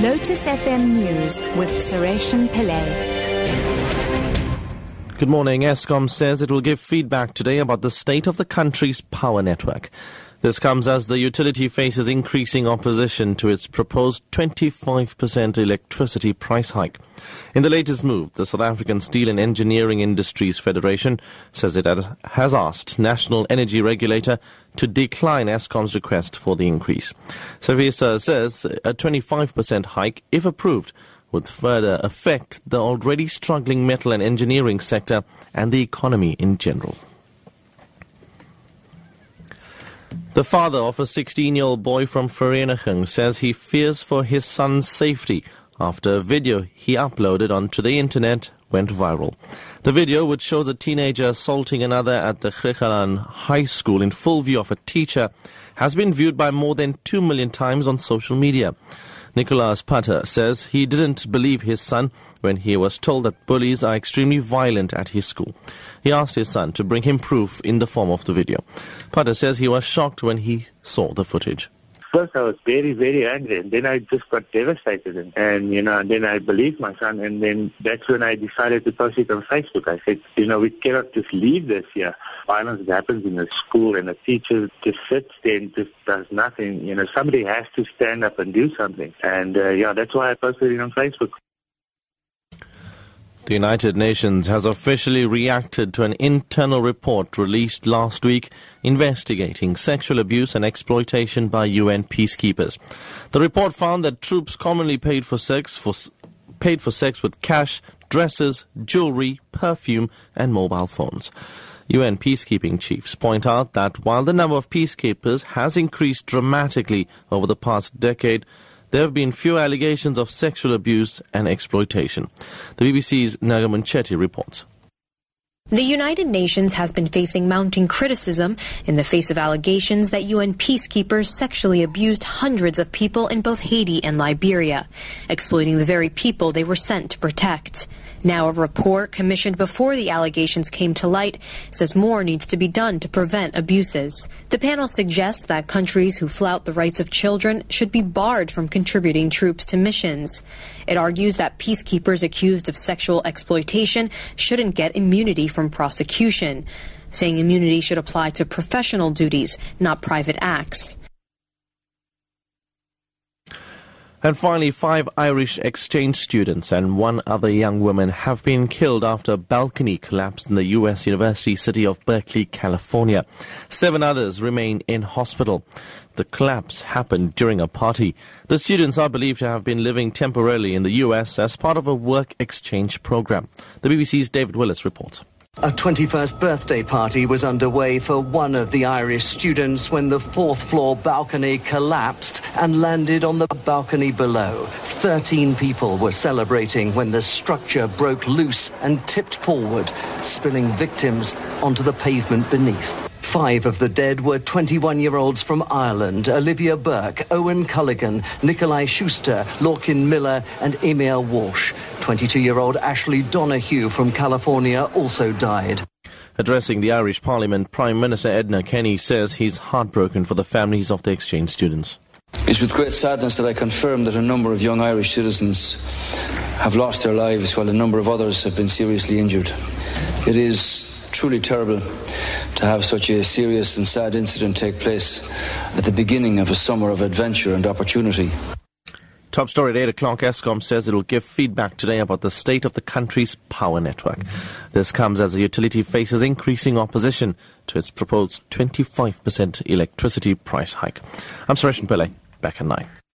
Lotus FM News with Sureshan Pillay. Good morning. Eskom says it will give feedback today about the state of the country's power network. This comes as the utility faces increasing opposition to its proposed 25% electricity price hike. In the latest move, the South African Steel and Engineering Industries Federation says it has asked National Energy Regulator to decline Eskom's request for the increase. SEIFSA says a 25% hike, if approved, would further affect the already struggling metal and engineering sector and the economy in general. The father of a 16 year old boy from Vereeniging says he fears for his son's safety after a video he uploaded onto the internet went viral. The video, which shows a teenager assaulting another at the Griegaland High School in full view of a teacher, has been viewed by more than 2 million times on social media. Nicholas Patter says he didn't believe his son when he was told that bullies are extremely violent at his school. He asked his son to bring him proof in the form of the video. Patter says he was shocked when he saw the footage first I was very, very angry, and then I just got devastated, and, and you know, and then I believed my son, and then that's when I decided to post it on Facebook. I said, you know, we cannot just leave this here. Violence happens in the school, and the teacher just sits there and just does nothing. You know, somebody has to stand up and do something, and uh, yeah, that's why I posted it on Facebook. The United Nations has officially reacted to an internal report released last week investigating sexual abuse and exploitation by UN peacekeepers. The report found that troops commonly paid for sex for paid for sex with cash, dresses, jewelry, perfume, and mobile phones. UN peacekeeping chiefs point out that while the number of peacekeepers has increased dramatically over the past decade, there have been few allegations of sexual abuse and exploitation. The BBC's Nagamun Chetty reports. The United Nations has been facing mounting criticism in the face of allegations that UN peacekeepers sexually abused hundreds of people in both Haiti and Liberia, exploiting the very people they were sent to protect. Now, a report commissioned before the allegations came to light says more needs to be done to prevent abuses. The panel suggests that countries who flout the rights of children should be barred from contributing troops to missions. It argues that peacekeepers accused of sexual exploitation shouldn't get immunity from prosecution, saying immunity should apply to professional duties, not private acts. And finally, five Irish exchange students and one other young woman have been killed after a balcony collapsed in the U.S. university city of Berkeley, California. Seven others remain in hospital. The collapse happened during a party. The students are believed to have been living temporarily in the U.S. as part of a work exchange program. The BBC's David Willis reports. A 21st birthday party was underway for one of the Irish students when the fourth floor balcony collapsed and landed on the balcony below. 13 people were celebrating when the structure broke loose and tipped forward, spilling victims onto the pavement beneath. Five of the dead were 21-year-olds from Ireland, Olivia Burke, Eoghan Culligan, Niccolai Schuster, Lorcan Miller and Eimear Walsh. 22-year-old Ashley Donohoe from California also died. Addressing the Irish Parliament, Prime Minister Enda Kenny says he's heartbroken for the families of the exchange students. It's with great sadness that I confirm that a number of young Irish citizens have lost their lives while a number of others have been seriously injured. It is truly terrible to have such a serious and sad incident take place at the beginning of a summer of adventure and opportunity. Top story at 8 o'clock. Eskom says it will give feedback today about the state of the country's power network. This comes as the utility faces increasing opposition to its proposed 25% electricity price hike. I'm Suresh Pillay. Back at 9.